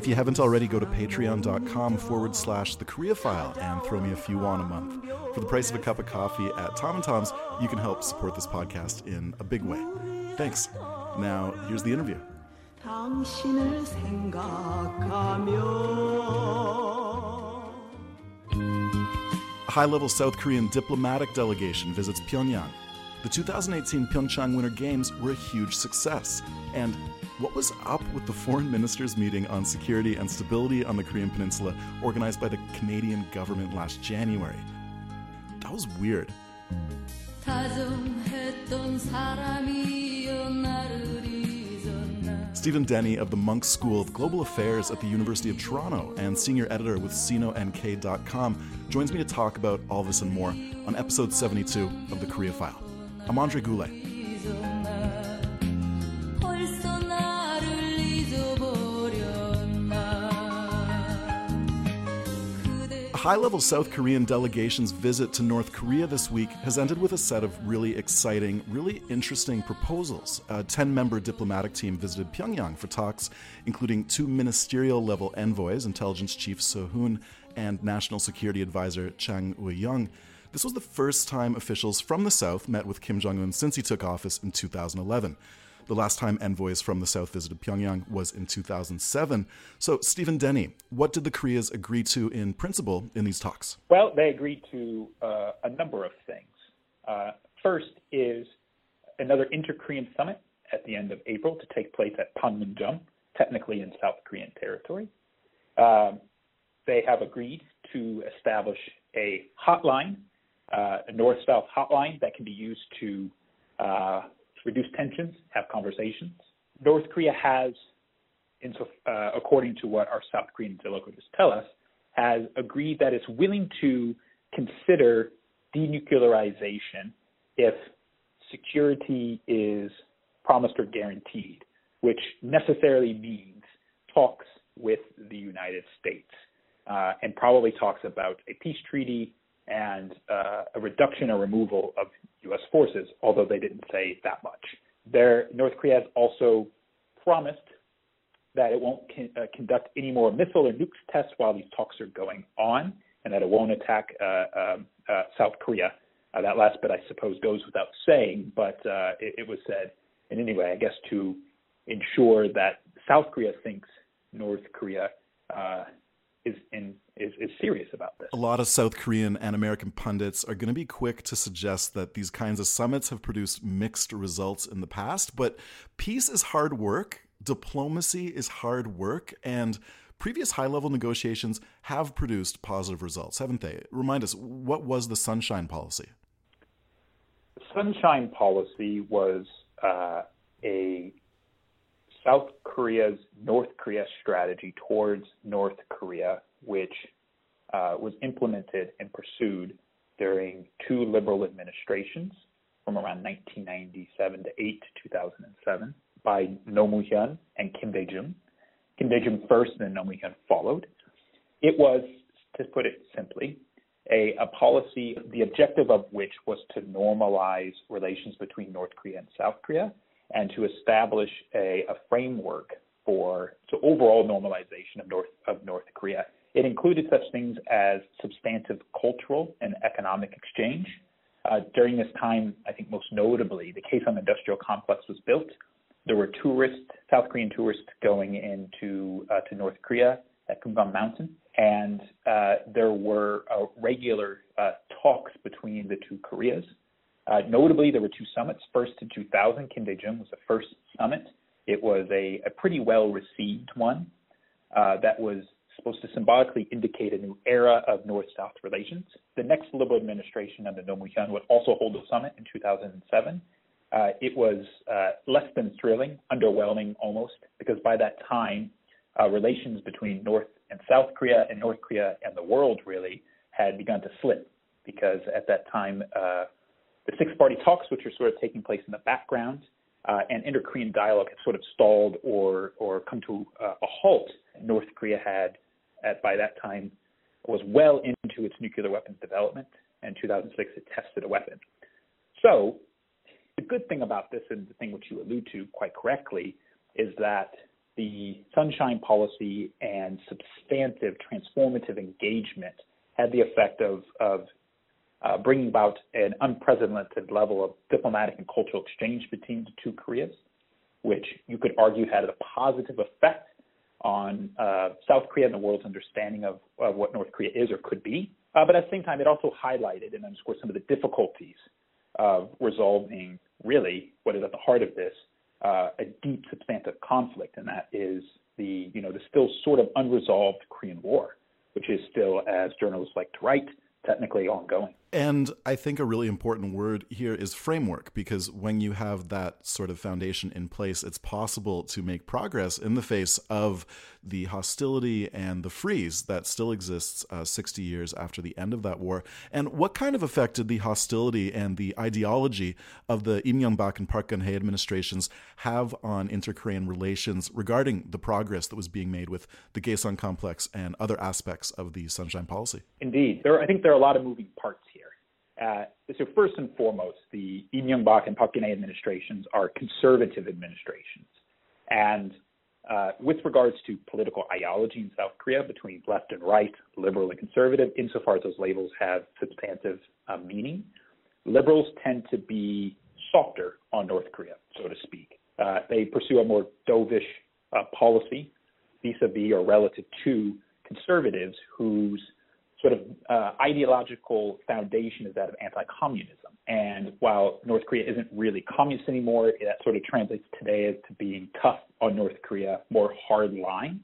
if you haven't already, go to patreon.com forward slash the Korea File and throw me a few won a month. For the price of a cup of coffee at Tom N Toms, you can help support this podcast in a big way. Thanks. Now, here's the interview. A high level South Korean diplomatic delegation visits Pyongyang. The 2018 Pyeongchang Winter Games were a huge success. And what was up with the foreign ministers' meeting on security and stability on the Korean Peninsula organized by the Canadian government last January? That was weird. Steven Denney of the Munk School of Global Affairs at the University of Toronto and senior editor with SinoNK.com joins me to talk about all this and more on episode 72 of the Korea File. I'm Andre Goulet. High level South Korean delegation's visit to North Korea this week has ended with a set of really exciting, really interesting proposals. A 10 member diplomatic team visited Pyongyang for talks, including two ministerial level envoys, Intelligence Chief So Hoon and National Security Advisor Chang Ui Young. This was the first time officials from the South met with Kim Jong un since he took office in 2011. The last time envoys from the South visited Pyongyang was in 2007. So, Steven Denney, what did the Koreas agree to in principle in these talks? Well, they agreed to uh, a number of things. Uh, first is another inter-Korean summit at the end of April to take place at Panmunjom, technically in South Korean territory. Um, they have agreed to establish a hotline, uh, a north-south hotline that can be used to uh, reduce tensions, have conversations. North Korea has, uh, according to what our South Korean interlocutors tell us, has agreed that it's willing to consider denuclearization if security is promised or guaranteed, which necessarily means talks with the United States, uh, and probably talks about a peace treaty and uh, a reduction or removal of U.S. forces, although they didn't say that much. North Korea has also promised that it won't con- uh, conduct any more missile or nukes tests while these talks are going on, and that it won't attack uh, um, uh, South Korea. Uh, that last bit, I suppose, goes without saying, but uh, it, it was said in any way, I guess, to ensure that South Korea thinks North Korea is in is, is serious about this. A lot of South Korean and American pundits are going to be quick to suggest that these kinds of summits have produced mixed results in the past, but peace is hard work, diplomacy is hard work, and previous high level negotiations have produced positive results, haven't they? Remind us, what was the Sunshine Policy? Sunshine Policy was uh, a South Korea's North Korea strategy towards North Korea, which uh, was implemented and pursued during two liberal administrations from around 1997 to 8 to 2007 by Roh Moo-hyun and Kim Dae-jung. Kim Dae-jung first, and then Roh Moo-hyun followed. It was, to put it simply, a, a, policy, the objective of which was to normalize relations between North Korea and South Korea and to establish a, a framework for so overall normalization of North of North Korea. It included such things as substantive cultural and economic exchange. Uh, during this time, I think most notably, the Kaesong Industrial Complex was built. There were tourists, South Korean tourists, going into uh, to North Korea at Kumgang Mountain, and uh, there were uh, regular uh, talks between the two Koreas. Uh, notably, there were two summits. First in 2000, Kim Dae-jung was the first summit. It was a, a pretty well received one that was supposed to symbolically indicate a new era of North-South relations. The next Liberal administration under Roh Moo-hyun would also hold a summit in 2007. Uh, it was uh, less than thrilling, underwhelming almost, because by that time, uh, relations between North and South Korea and North Korea and the world really had begun to slip, because at that time, uh, the six party talks, which are sort of taking place in the background, uh, and inter Korean dialogue had sort of stalled or, or come to uh, a halt. North Korea had, at, by that time, was well into its nuclear weapons development. In 2006, it tested a weapon. So, the good thing about this, and the thing which you allude to quite correctly, is that the sunshine policy and substantive transformative engagement had the effect of, of uh, bringing about an unprecedented level of diplomatic and cultural exchange between the two Koreas, which you could argue had a positive effect on uh, South Korea and the world's understanding of, of, what North Korea is or could be. Uh, but at the same time, it also highlighted and underscored some of the difficulties of resolving really what is at the heart of this uh, a deep substantive conflict, and that is the you know the still sort of unresolved Korean War, which is still, as journalists like to write, technically ongoing. And I think a really important word here is framework, because when you have that sort of foundation in place, it's possible to make progress in the face of the hostility and the freeze that still exists uh, 60 years after the end of that war. And what kind of effect did the hostility and the ideology of the Im Bak and Park Geun Hye administrations have on inter Korean relations regarding the progress that was being made with the Kaesong complex and other aspects of the Sunshine Policy? Indeed. There, I think there are a lot of moving parts here. Uh, so first and foremost, the Lee Myung-bak and Park Geun-hye administrations are conservative administrations, and uh, with regards to political ideology in South Korea between left and right, liberal and conservative, insofar as those labels have substantive uh, meaning, liberals tend to be softer on North Korea, so to speak. Uh, they pursue a more dovish uh, policy vis-a-vis or relative to conservatives whose sort of uh, ideological foundation is that of anti-communism. And while North Korea isn't really communist anymore, that sort of translates today as to being tough on North Korea, more hard line.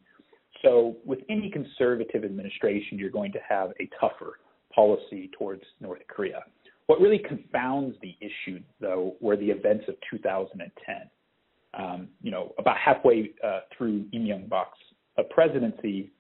So with any conservative administration, you're going to have a tougher policy towards North Korea. What really confounds the issue, though, were the events of 2010. Um, you know, about halfway uh, through Lee Myung-bak's uh, presidency,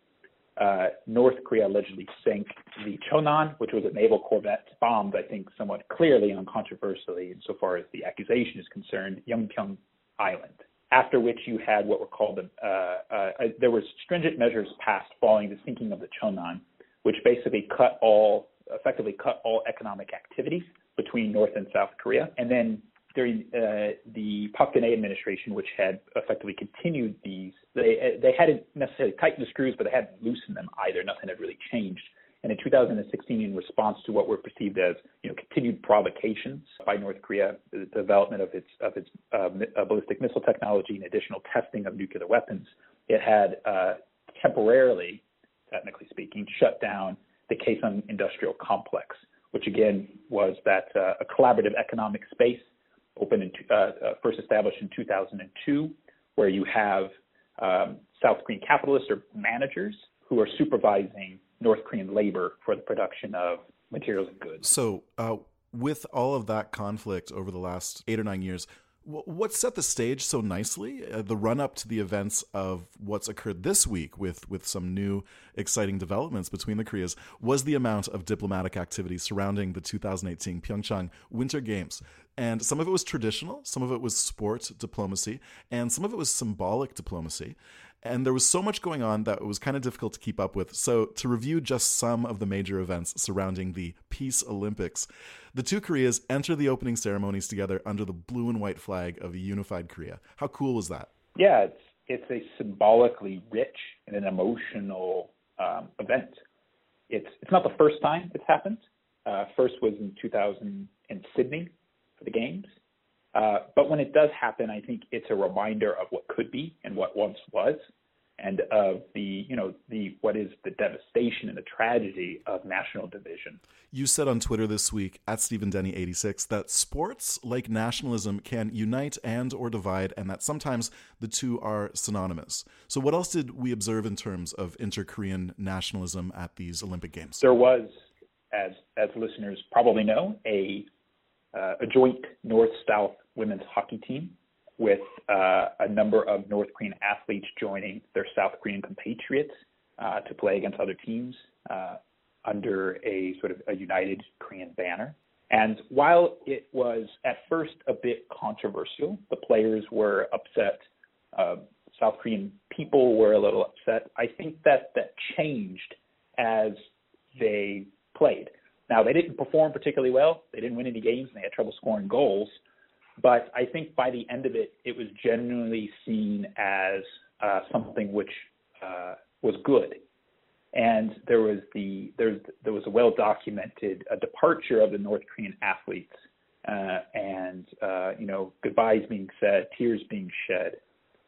uh, North Korea allegedly sank the Chonan, which was a naval corvette, bombed, I think, somewhat clearly and uncontroversially insofar as the accusation is concerned, Yeonpyeong Island. After which you had what were called the, uh, uh, there were stringent measures passed following the sinking of the Chonan, which basically cut all, effectively cut all economic activities between North and South Korea. And then during uh, the Park Geun-hye administration, which had effectively continued these, they they hadn't necessarily tightened the screws, but they hadn't loosened them either. Nothing had really changed. And in 2016, in response to what were perceived as you know continued provocations by North Korea, the development of its of its uh ballistic missile technology and additional testing of nuclear weapons, it had uh, temporarily, technically speaking, shut down the Kaesong industrial complex, which again was that uh, a collaborative economic space opened in, uh, uh, first established in 2002, where you have um, South Korean capitalists or managers who are supervising North Korean labor for the production of materials and goods. So, uh, with all of that conflict over the last eight or nine years, what set the stage so nicely? Uh, the run up to the events of what's occurred this week, with with some new exciting developments between the Koreas, was the amount of diplomatic activity surrounding the 2018 Pyeongchang Winter Games. And some of it was traditional, some of it was sport diplomacy, and some of it was symbolic diplomacy. And there was so much going on that it was kind of difficult to keep up with. So, to review just some of the major events surrounding the Peace Olympics, the two Koreas enter the opening ceremonies together under the blue and white flag of a unified Korea. How cool was that? Yeah, it's it's a symbolically rich and an emotional um, event. It's it's not the first time it's happened. Uh, first was in 2000 in Sydney for the games. Uh, but when it does happen, I think it's a reminder of what could be and what once was, and of the you know the what is the devastation and the tragedy of national division. You said on Twitter this week at Steven Denney eighty six that sports like nationalism can unite and or divide, and that sometimes the two are synonymous. So, what else did we observe in terms of inter Korean nationalism at these Olympic Games? There was, as as listeners probably know, a uh, a joint North-South women's hockey team with uh, a number of North Korean athletes joining their South Korean compatriots uh, to play against other teams uh, under a sort of a united Korean banner. And while it was at first a bit controversial, the players were upset. Uh, South Korean people were a little upset. I think that that changed as they played. Now, they didn't perform particularly well. They didn't win any games, and they had trouble scoring goals. But I think by the end of it, it was genuinely seen as uh, something which uh, was good. And there was the there there was a well documented a departure of the North Korean athletes, uh, and uh, you know goodbyes being said, tears being shed,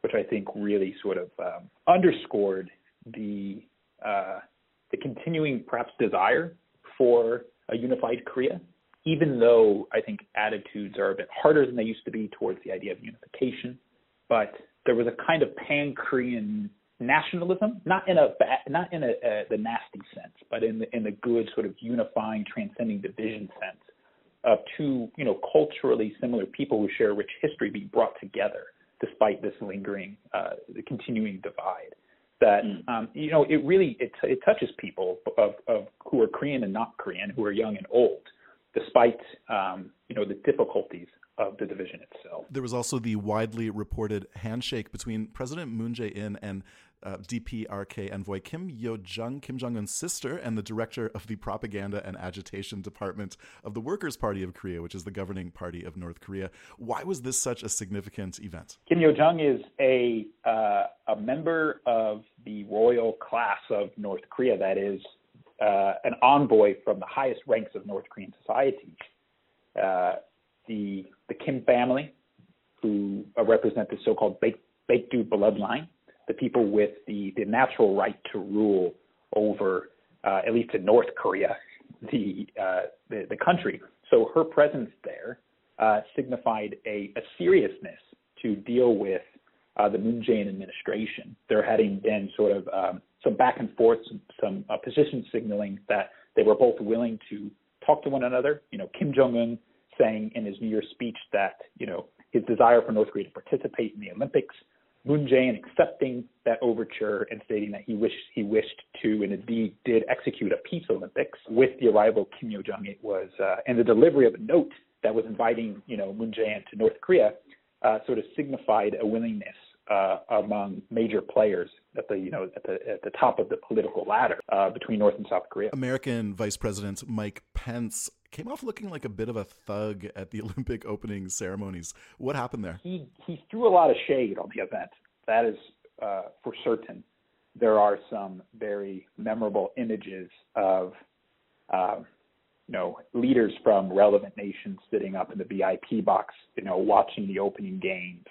which I think really sort of um, underscored the uh, the continuing perhaps desire for a unified Korea, even though I think attitudes are a bit harder than they used to be towards the idea of unification. But there was a kind of pan-Korean nationalism, not in a not in a, uh, the nasty sense, but in the in the good sort of unifying, transcending division sense of two you know culturally similar people who share a rich history being brought together despite this lingering, uh, the continuing divide. That mm. um, you know it really it it touches people of of who are Korean and not Korean, who are young and old, despite um, you know the difficulties of the division itself. There was also the widely reported handshake between President Moon Jae-in and uh, DPRK envoy Kim Yo Jong, Kim Jong Un's sister, and the director of the Propaganda and Agitation Department of the Workers' Party of Korea, which is the governing party of North Korea. Why was this such a significant event? Kim Yo Jong is a uh, a member of the royal class of North Korea. That is uh, an envoy from the highest ranks of North Korean society. Uh, the the Kim family, who represent the so-called Baekdu bloodline, the people with the, the natural right to rule over, uh, at least in North Korea, the, uh, the, the country. So her presence there uh, signified a, a seriousness to deal with uh, the Moon Jae-in administration. There having been sort of um, some back and forth, some, some uh, position signaling that they were both willing to talk to one another. You know, Kim Jong Un saying in his New Year's speech that you know his desire for North Korea to participate in the Olympics Moon Jae-in accepting that overture and stating that he wished he wished to and indeed did execute a peace Olympics with the arrival of Kim Yo Jong. It was uh, and the delivery of a note that was inviting you know Moon Jae-in to North Korea uh, sort of signified a willingness uh, among major players at the you know at the at the top of the political ladder uh, between North and South Korea. American Vice President Mike Pence came off looking like a bit of a thug at the Olympic opening ceremonies. What happened there? He he threw a lot of shade on the event. That is uh, for certain. There are some very memorable images of uh, you know leaders from relevant nations sitting up in the VIP box, you know, watching the opening games,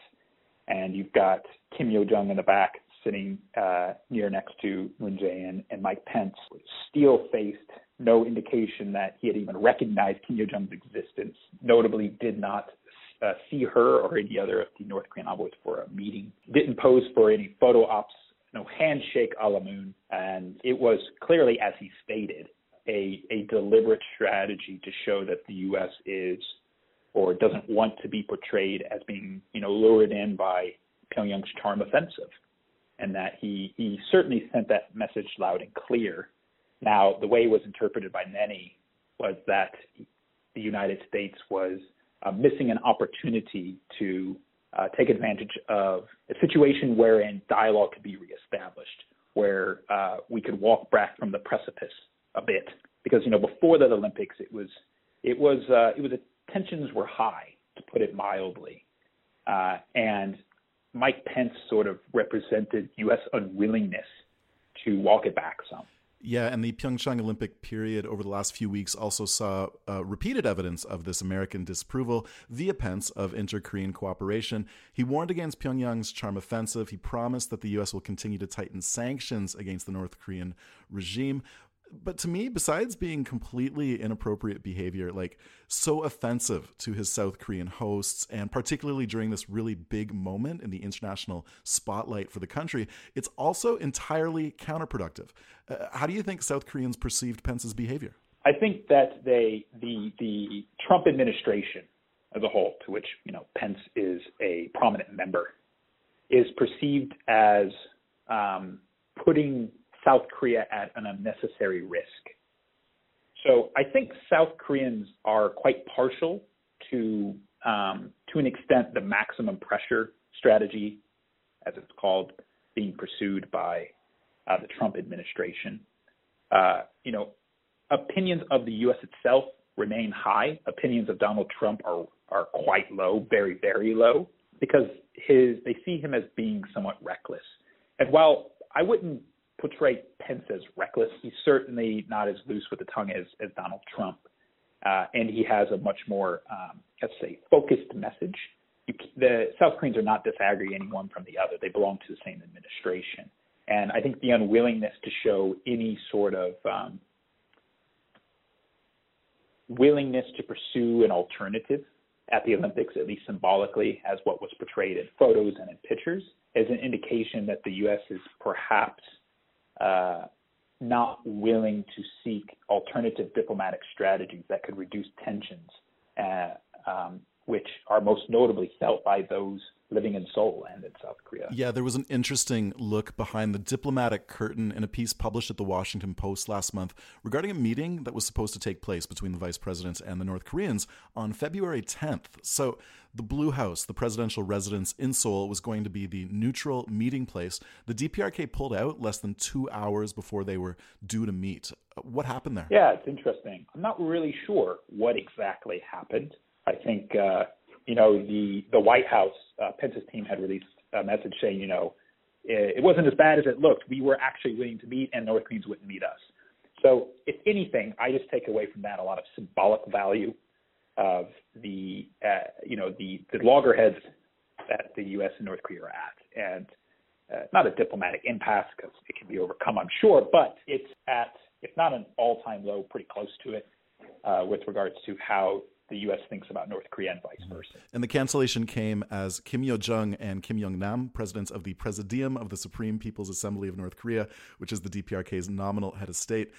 and you've got Kim Yo Jong in the back sitting uh, near next to Moon Jae-in and Mike Pence, steel-faced no indication that he had even recognized Kim Yo Jong's existence. Notably, did not uh, see her or any other of the North Korean envoys for a meeting. Didn't pose for any photo ops. No handshake a la Moon, and it was clearly, as he stated, a a deliberate strategy to show that the U.S. is or doesn't want to be portrayed as being, you know, lured in by Pyongyang's charm offensive, and that he he certainly sent that message loud and clear now, the way it was interpreted by many was that the United States was uh, missing an opportunity to uh, take advantage of a situation wherein dialogue could be reestablished, where uh, we could walk back from the precipice a bit. Because you know, before the Olympics, it was it was uh, it was tensions were high, to put it mildly, uh, and Mike Pence sort of represented U.S. unwillingness to walk it back some. Yeah, and the Pyeongchang Olympic period over the last few weeks also saw uh, repeated evidence of this American disapproval via Pence of inter Korean cooperation. He warned against Pyongyang's charm offensive. He promised that the U.S. will continue to tighten sanctions against the North Korean regime but to me, besides being completely inappropriate behavior, like so offensive to his South Korean hosts, and particularly during this really big moment in the international spotlight for the country, it's also entirely counterproductive. Uh, how do you think South Koreans perceived Pence's behavior? I think that they, the the Trump administration as a whole, to which you know Pence is a prominent member, is perceived as um, putting South Korea at an unnecessary risk. So I think South Koreans are quite partial to, um, to an extent, the maximum pressure strategy, as it's called, being pursued by uh, the Trump administration. Uh, you know, opinions of the U.S. itself remain high. Opinions of Donald Trump are are quite low, very very low, because his they see him as being somewhat reckless and while I wouldn't portray Pence as reckless, he's certainly not as loose with the tongue as, as Donald Trump. Uh, and he has a much more, um, let's say, focused message. You, the South Koreans are not disaggregating one from the other. They belong to the same administration. And I think the unwillingness to show any sort of um, willingness to pursue an alternative at the Olympics, at least symbolically, as what was portrayed in photos and in pictures, is an indication that the U.S. is perhaps uh, not willing to seek alternative diplomatic strategies that could reduce tensions, uh, um, which are most notably felt by those living in Seoul and in South Korea. Yeah, there was an interesting look behind the diplomatic curtain in a piece published at the Washington Post last month regarding a meeting that was supposed to take place between the vice president and the North Koreans on February 10th. So, the Blue House, the presidential residence in Seoul, was going to be the neutral meeting place. The DPRK pulled out less than two hours before they were due to meet. What happened there? Yeah, it's interesting. I'm not really sure what exactly happened. I think uh, you know, the the White House, uh, Pence's team had released a message saying, you know, it, it wasn't as bad as it looked. We were actually willing to meet, and North Koreans wouldn't meet us. So, if anything, I just take away from that a lot of symbolic value of the, uh, you know, the the loggerheads that the U.S. and North Korea are at, and uh, not a diplomatic impasse because it can be overcome, I'm sure, but it's at, if not an all-time low, pretty close to it uh, with regards to how the U.S. thinks about North Korea and vice versa. And the cancellation came as Kim Yo Jong and Kim Yong Nam, presidents of the Presidium of the Supreme People's Assembly of North Korea, which is the DPRK's nominal head of state,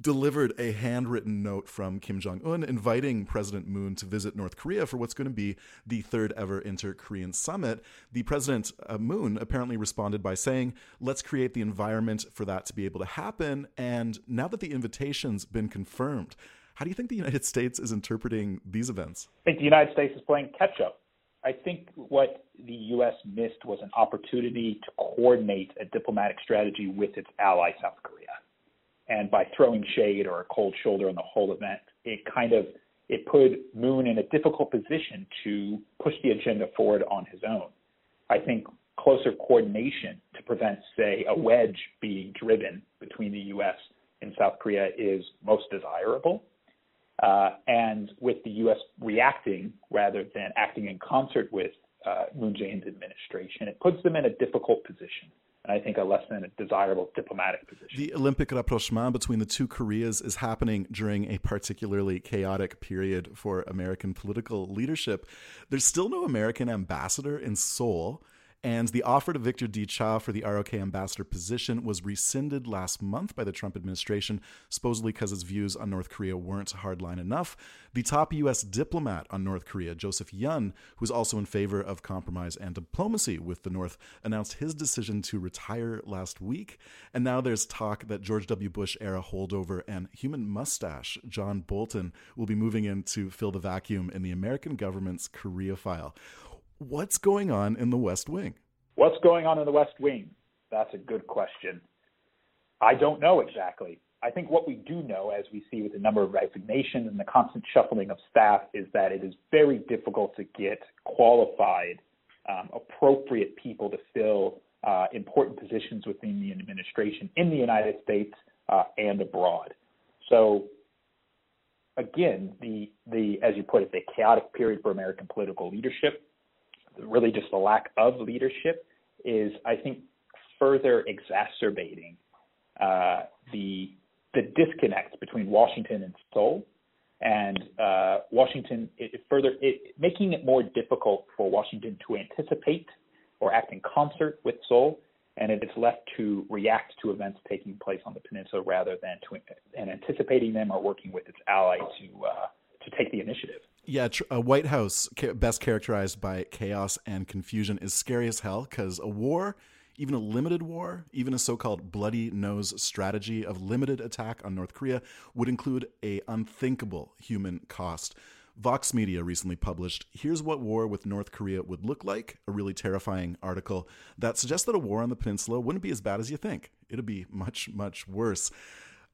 delivered a handwritten note from Kim Jong un inviting President Moon to visit North Korea for what's going to be the third ever inter Korean summit. The President uh, Moon apparently responded by saying, Let's create the environment for that to be able to happen. And now that the invitation's been confirmed, how do you think the United States is interpreting these events? I think the United States is playing catch up. I think what the U.S. missed was an opportunity to coordinate a diplomatic strategy with its ally, South Korea. And by throwing shade or a cold shoulder on the whole event, it kind of it put Moon in a difficult position to push the agenda forward on his own. I think closer coordination to prevent, say, a wedge being driven between the U.S. and South Korea is most desirable. Uh, and with the U.S. reacting rather than acting in concert with uh, Moon Jae-in's administration, it puts them in a difficult position. And I think a less than a desirable diplomatic position. The Olympic rapprochement between the two Koreas is happening during a particularly chaotic period for American political leadership. There's still no American ambassador in Seoul. And the offer to Victor D. Cha for the ROK ambassador position was rescinded last month by the Trump administration, supposedly because his views on North Korea weren't hardline enough. The top U.S. diplomat on North Korea, Joseph Yun, who is also in favor of compromise and diplomacy with the North, announced his decision to retire last week. And now there's talk that George W. Bush era holdover and human mustache John Bolton will be moving in to fill the vacuum in the American government's Korea file. What's going on in the West Wing? What's going on in the West Wing? That's a good question. I don't know exactly. I think what we do know, as we see with the number of resignations and the constant shuffling of staff, is that it is very difficult to get qualified, um, appropriate people to fill uh, important positions within the administration in the United States uh, and abroad. So, again, the the as you put it, the chaotic period for American political leadership really just the lack of leadership is, I think, further exacerbating uh, the the disconnect between Washington and Seoul, and uh, Washington it, further it, making it more difficult for Washington to anticipate or act in concert with Seoul, and it is left to react to events taking place on the peninsula rather than to and anticipating them or working with its ally to uh, to take the initiative. Yeah, a uh, White House best characterized by chaos and confusion is scary as hell because a war, even a limited war, even a so-called bloody nose strategy of limited attack on North Korea would include a unthinkable human cost. Vox Media recently published Here's What War with North Korea Would Look Like, a really terrifying article that suggests that a war on the peninsula wouldn't be as bad as you think. It'd be much, much worse.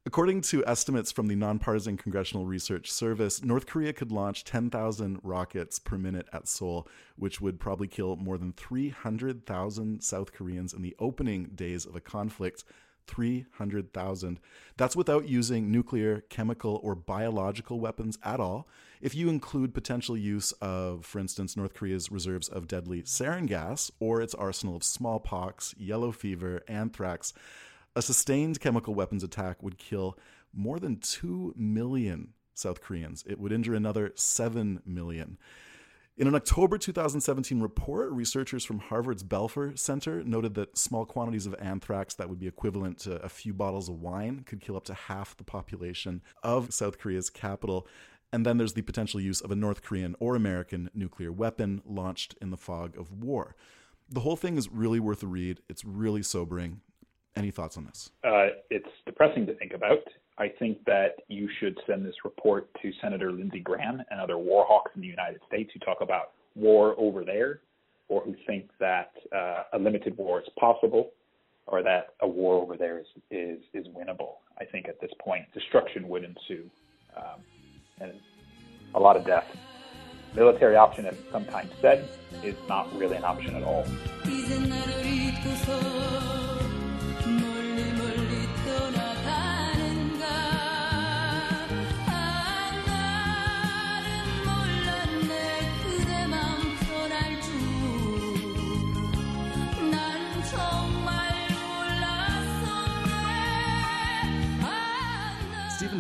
According to estimates from the Nonpartisan Congressional Research Service, North Korea could launch 10,000 rockets per minute at Seoul, which would probably kill more than 300,000 South Koreans in the opening days of a conflict. 300,000. That's without using nuclear, chemical, or biological weapons at all. If you include potential use of, for instance, North Korea's reserves of deadly sarin gas or its arsenal of smallpox, yellow fever, anthrax, a sustained chemical weapons attack would kill more than 2 million South Koreans. It would injure another 7 million. In an October 2017 report, researchers from Harvard's Belfer Center noted that small quantities of anthrax that would be equivalent to a few bottles of wine could kill up to half the population of South Korea's capital. And then there's the potential use of a North Korean or American nuclear weapon launched in the fog of war. The whole thing is really worth a read. It's really sobering. Any thoughts on this? Uh, it's depressing to think about. I think that you should send this report to Senator Lindsey Graham and other war hawks in the United States who talk about war over there or who think that uh, a limited war is possible or that a war over there is, is, is winnable. I think at this point, destruction would ensue um, and a lot of death. Military option, as sometimes said, is not really an option at all.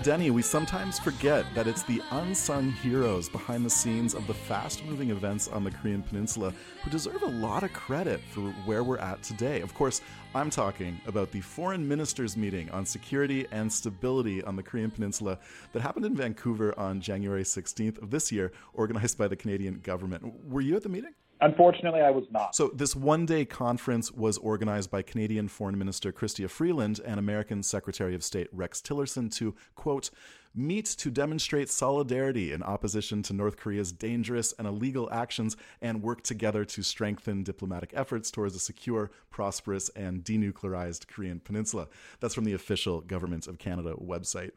Denney, we sometimes forget that it's the unsung heroes behind the scenes of the fast moving events on the Korean Peninsula who deserve a lot of credit for where we're at today. Of course, I'm talking about the foreign ministers meeting on security and stability on the Korean Peninsula that happened in Vancouver on January 16th of this year, organized by the Canadian government. Were you at the meeting? Unfortunately, I was not. So, this one day conference was organized by Canadian Foreign Minister Chrystia Freeland and American Secretary of State Rex Tillerson to, quote, meet to demonstrate solidarity in opposition to North Korea's dangerous and illegal actions and work together to strengthen diplomatic efforts towards a secure, prosperous, and denuclearized Korean peninsula. That's from the official Government of Canada website.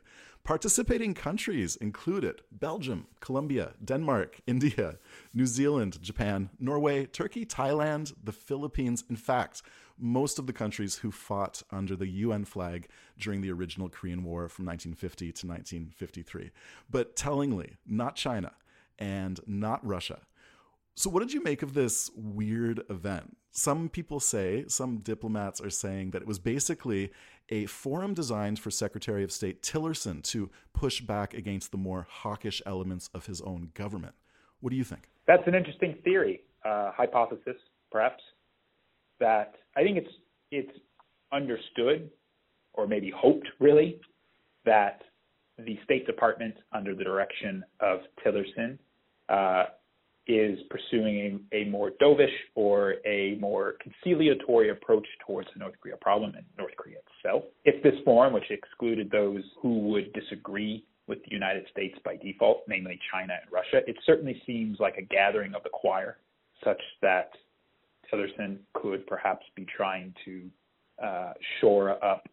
Participating countries included Belgium, Colombia, Denmark, India, New Zealand, Japan, Norway, Turkey, Thailand, the Philippines. In fact, most of the countries who fought under the UN flag during the original Korean War from 1950 to 1953. But tellingly, not China and not Russia. So, what did you make of this weird event? Some people say, some diplomats are saying that it was basically a forum designed for Secretary of State Tillerson to push back against the more hawkish elements of his own government. What do you think? That's an interesting theory, uh, hypothesis, perhaps. That I think it's it's understood, or maybe hoped, really, that the State Department, under the direction of Tillerson, uh, is pursuing a, a more dovish or a more conciliatory approach towards the North Korea problem and North Korea itself. If this forum, which excluded those who would disagree with the United States by default, namely China and Russia, it certainly seems like a gathering of the choir, such that Tillerson could perhaps be trying to uh, shore up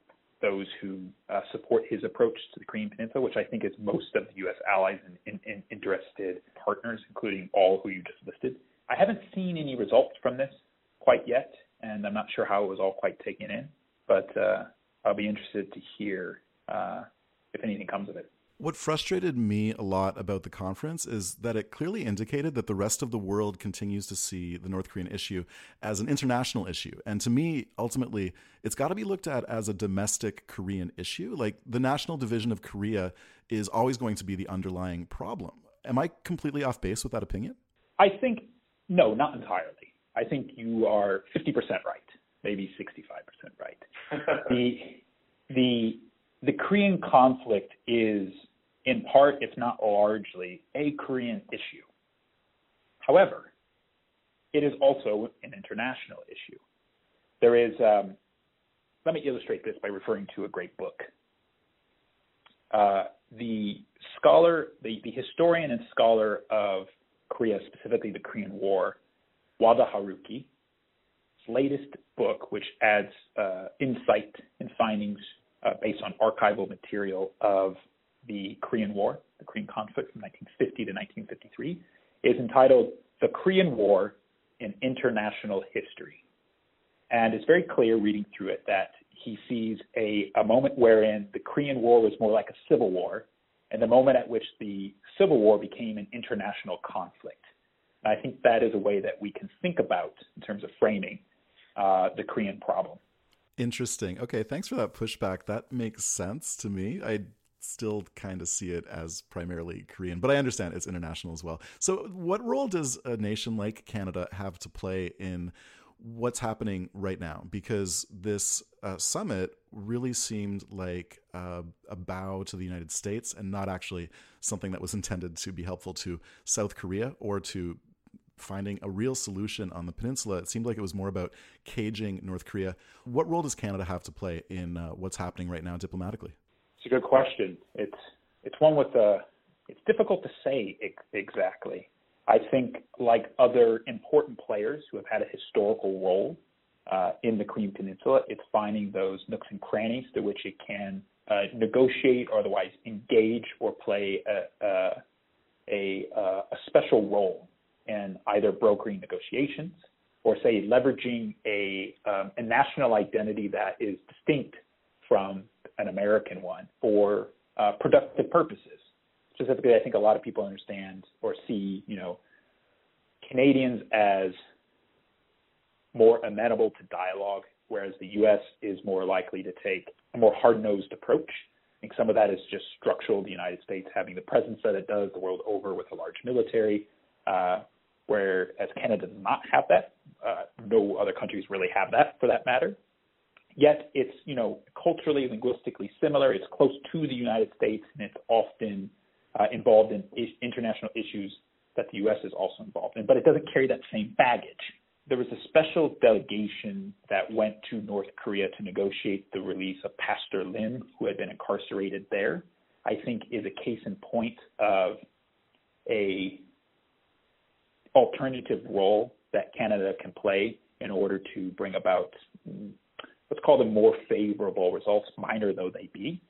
those who uh, support his approach to the Korean Peninsula, which I think is most of the U.S. allies and, and, and interested partners, including all who you just listed. I haven't seen any results from this quite yet, and I'm not sure how it was all quite taken in, but uh, I'll be interested to hear uh, if anything comes of it. What frustrated me a lot about the conference is that it clearly indicated that the rest of the world continues to see the North Korean issue as an international issue. And to me, ultimately, it's got to be looked at as a domestic Korean issue. Like the national division of Korea is always going to be the underlying problem. Am I completely off base with that opinion? I think, no, not entirely. I think you are 50% right, maybe 65% right. the, the, the Korean conflict is, in part, if not largely, a Korean issue. However, it is also an international issue. There is, um, let me illustrate this by referring to a great book. Uh, the scholar, the, the historian and scholar of Korea, specifically the Korean War, Wada Haruki, latest book, which adds uh, insight and findings based on archival material of the Korean War, the Korean conflict from 1950 to 1953, is entitled The Korean War in International History. And it's very clear reading through it that he sees a, a moment wherein the Korean War was more like a civil war, and the moment at which the Civil War became an international conflict. And I think that is a way that we can think about, in terms of framing, uh, the Korean problem. Interesting. Okay, thanks for that pushback. That makes sense to me. I still kind of see it as primarily Korean, but I understand it's international as well. So, what role does a nation like Canada have to play in what's happening right now? Because this uh, summit really seemed like uh, a bow to the United States and not actually something that was intended to be helpful to South Korea or to finding a real solution on the peninsula. It seemed like it was more about caging North Korea. What role does Canada have to play in uh, what's happening right now diplomatically? It's a good question. It's it's one with a it's difficult to say ex- exactly. I think, like other important players who have had a historical role uh, in the Korean Peninsula, it's finding those nooks and crannies to which it can uh, negotiate or otherwise engage or play a, a, a, uh, a special role in either brokering negotiations or, say, leveraging a, um, a national identity that is distinct from an American one for uh, productive purposes. Specifically, I think a lot of people understand or see, you know, Canadians as more amenable to dialogue, whereas the U.S. is more likely to take a more hard-nosed approach. I think some of that is just structural. The United States having the presence that it does the world over with a large military, uh, whereas Canada does not have that. Uh, no other countries really have that, for that matter. Yet it's you know culturally, linguistically similar. It's close to the United States, and it's often uh, involved in is- international issues that the U.S. is also involved in. But it doesn't carry that same baggage. There was a special delegation that went to North Korea to negotiate the release of Pastor Lim, who had been incarcerated there. I think is a case in point of a alternative role that Canada can play in order to bring about let's call them more favorable results, minor though they be.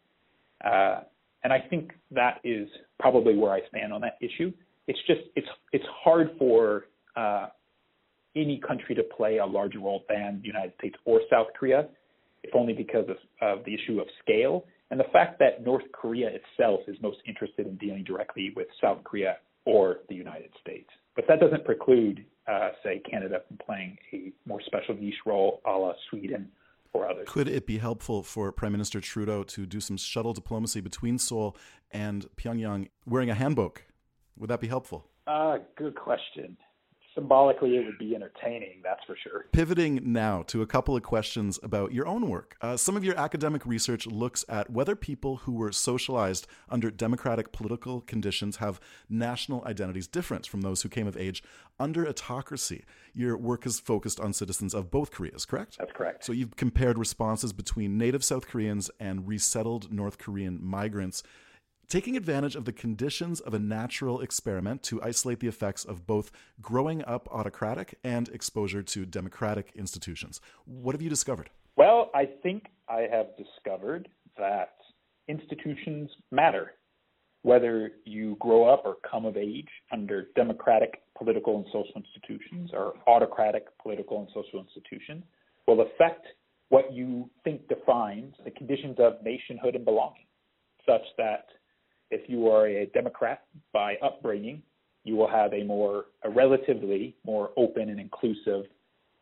Uh, and I think that is probably where I stand on that issue. It's just it's it's hard for uh, any country to play a larger role than the United States or South Korea, if only because of, of the issue of scale and the fact that North Korea itself is most interested in dealing directly with South Korea or the United States. But that doesn't preclude, uh, say, Canada from playing a more special niche role a la Sweden or others. Could it be helpful for Prime Minister Trudeau to do some shuttle diplomacy between Seoul and Pyongyang wearing a hanbok? Would that be helpful? Uh, good question symbolically it would be entertaining, that's for sure. Pivoting now to a couple of questions about your own work. Uh, some of your academic research looks at whether people who were socialized under democratic political conditions have national identities different from those who came of age under autocracy. Your work is focused on citizens of both Koreas, correct? That's correct. So you've compared responses between native South Koreans and resettled North Korean migrants taking advantage of the conditions of a natural experiment to isolate the effects of both growing up autocratic and exposure to democratic institutions. What have you discovered? Well, I think I have discovered that institutions matter. Whether you grow up or come of age under democratic political and social institutions or autocratic political and social institutions will affect what you think defines the conditions of nationhood and belonging, such that if you are a Democrat by upbringing, you will have a more, a relatively more open and inclusive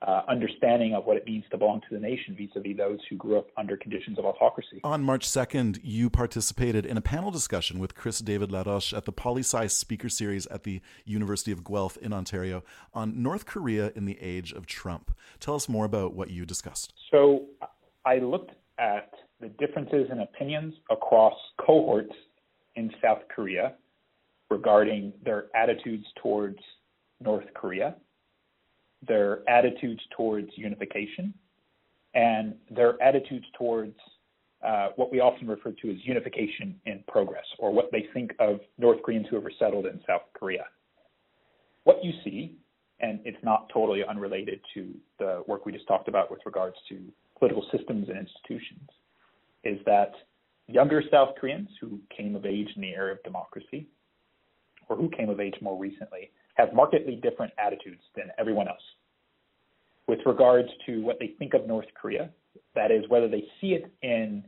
uh, understanding of what it means to belong to the nation vis-a-vis those who grew up under conditions of autocracy. On March 2nd, you participated in a panel discussion with Chris David Laroche at the PoliSci Speaker Series at the University of Guelph in Ontario on North Korea in the age of Trump. Tell us more about what you discussed. So I looked at the differences in opinions across cohorts in South Korea regarding their attitudes towards North Korea, their attitudes towards unification, and their attitudes towards uh, what we often refer to as unification in progress, or what they think of North Koreans who have resettled in South Korea. What you see, and it's not totally unrelated to the work we just talked about with regards to political systems and institutions, is that younger South Koreans who came of age in the era of democracy, or who came of age more recently, have markedly different attitudes than everyone else with regards to what they think of North Korea. That is, whether they see it in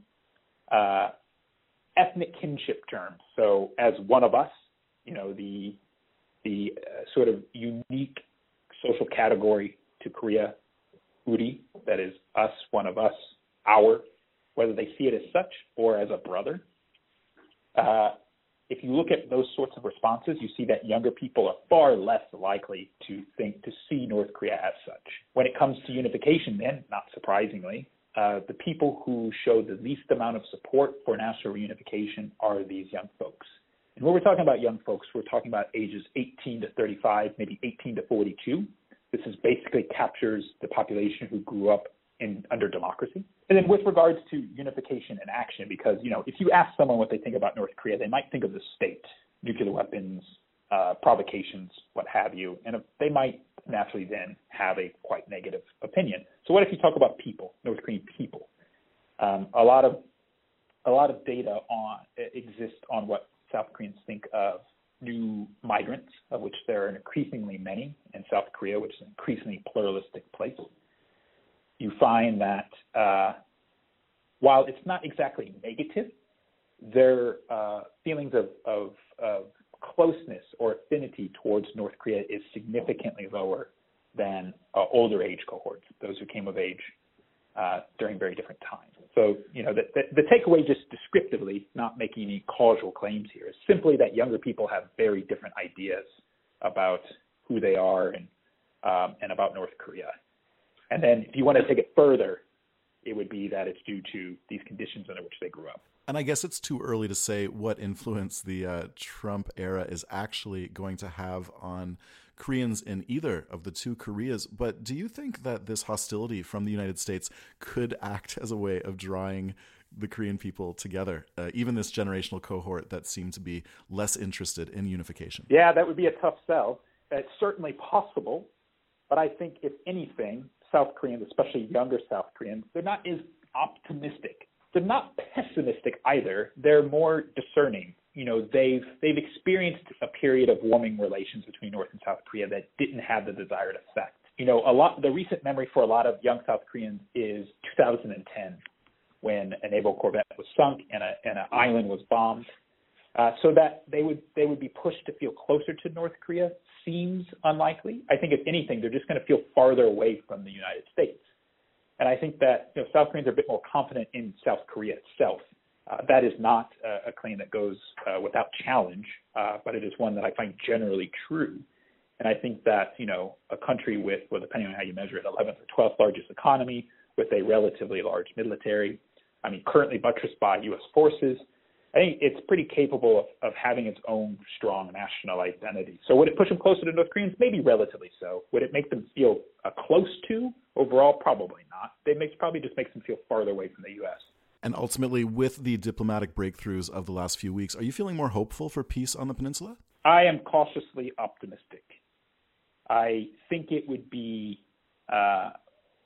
uh, ethnic kinship terms. So, as one of us, you know, the the uh, sort of unique social category to Korea, Uri, that is us, one of us, our, whether they see it as such or as a brother. Uh, if you look at those sorts of responses, you see that younger people are far less likely to think to see North Korea as such. When it comes to unification, then, not surprisingly, uh, the people who show the least amount of support for national reunification are these young folks. And when we're talking about young folks, we're talking about ages 18 to 35, maybe 18 to 42. This is basically captures the population who grew up in under democracy. And then with regards to unification and action, because you know, if you ask someone what they think about North Korea, they might think of the state, nuclear weapons, uh, provocations, what have you, and they might naturally then have a quite negative opinion. So what if you talk about people, North Korean people? Um, a lot of a lot of data on exists on what South Koreans think of new migrants, of which there are increasingly many in South Korea, which is an increasingly pluralistic place you find that uh, while it's not exactly negative, their uh, feelings of, of, of, closeness or affinity towards North Korea is significantly lower than uh, older age cohorts, those who came of age uh, during very different times. So, you know, the, the, the, takeaway just descriptively, not making any causal claims here, is simply that younger people have very different ideas about who they are and, um, and about North Korea. And then if you want to take it further, it would be that it's due to these conditions under which they grew up. And I guess it's too early to say what influence the uh, Trump era is actually going to have on Koreans in either of the two Koreas. But do you think that this hostility from the United States could act as a way of drawing the Korean people together, uh, even this generational cohort that seemed to be less interested in unification? Yeah, that would be a tough sell. It's certainly possible. But I think, if anything, South Koreans, especially younger South Koreans, they're not as optimistic. They're not pessimistic either. They're more discerning. You know, they've they've experienced a period of warming relations between North and South Korea that didn't have the desired effect. You know, a lot the recent memory for a lot of young South Koreans is 2010 when a naval corvette was sunk and a and an island was bombed uh, so that they would they would be pushed to feel closer to North Korea seems unlikely. I think if anything, they're just going to feel farther away from the United States. And I think that you know, South Koreans are a bit more confident in South Korea itself. Uh, that is not a, a claim that goes uh, without challenge, uh, but it is one that I find generally true. And I think that you know a country with, well, depending on how you measure it, 11th or 12th largest economy, with a relatively large military, I mean currently buttressed by U.S. forces, I think it's pretty capable of, of having its own strong national identity. So would it push them closer to North Koreans? Maybe relatively so. Would it make them feel uh, close to overall? Probably not. It makes probably just makes them feel farther away from the U.S. And ultimately, with the diplomatic breakthroughs of the last few weeks, are you feeling more hopeful for peace on the peninsula? I am cautiously optimistic. I think it would be uh,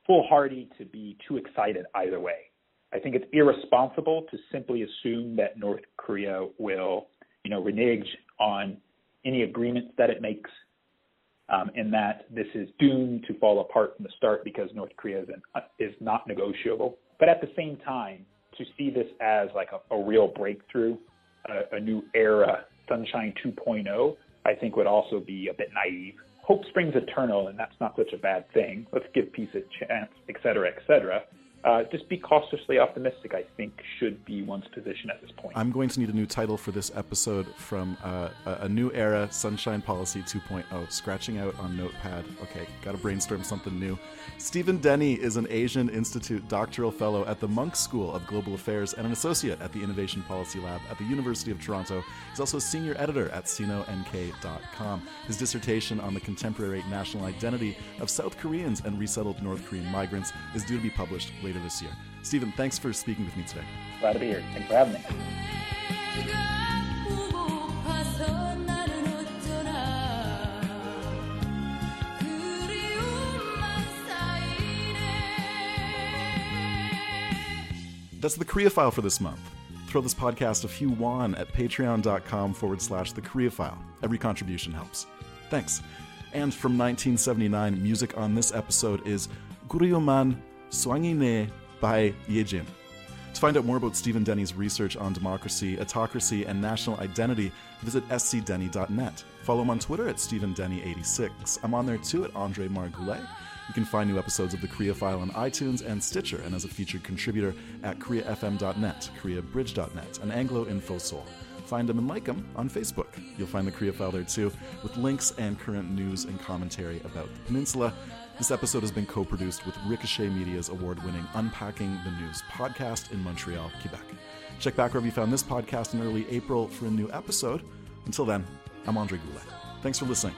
foolhardy to be too excited either way. I think it's irresponsible to simply assume that North Korea will, you know, renege on any agreements that it makes, um, and that this is doomed to fall apart from the start because North Korea is, an, is not negotiable. But at the same time, to see this as like a, a real breakthrough, a, a new era, Sunshine 2.0, I think would also be a bit naive. Hope springs eternal, and that's not such a bad thing. Let's give peace a chance, et cetera, et cetera uh, just be cautiously optimistic, I think, should be one's position at this point. I'm going to need a new title for this episode from uh, a new era, Sunshine Policy 2.0, scratching out on Notepad. Okay, got to brainstorm something new. Steven Denney is an Asian Institute doctoral fellow at the Munk School of Global Affairs and an associate at the Innovation Policy Lab at the University of Toronto. He's also a senior editor at SinoNK.com. His dissertation on the contemporary national identity of South Koreans and resettled North Korean migrants is due to be published later later this year. Steven, thanks for speaking with me today. Glad to be here. Thanks for having me. That's the Korea File for this month. Throw this podcast a few won at patreon.com forward slash the Korea File. Every contribution helps. Thanks. And from 1979, music on this episode is Guryoman Swangi Ne by Yejin. To find out more about Steven Denney's research on democracy, autocracy, and national identity, visit scdenny.net. Follow him on Twitter at StevenDenney86. I'm on there too at Andre Margoulet. You can find new episodes of The Korea File on iTunes and Stitcher, and as a featured contributor at KoreaFM.net, KoreaBridge.net, and Anglo Info Seoul. Find them and like them on Facebook. You'll find the Korea File there too, with links and current news and commentary about the peninsula. This episode has been co produced with Ricochet Media's award winning Unpacking the News podcast in Montreal, Quebec. Check back wherever you found this podcast in early April for a new episode. Until then, I'm Andre Goulet. Thanks for listening.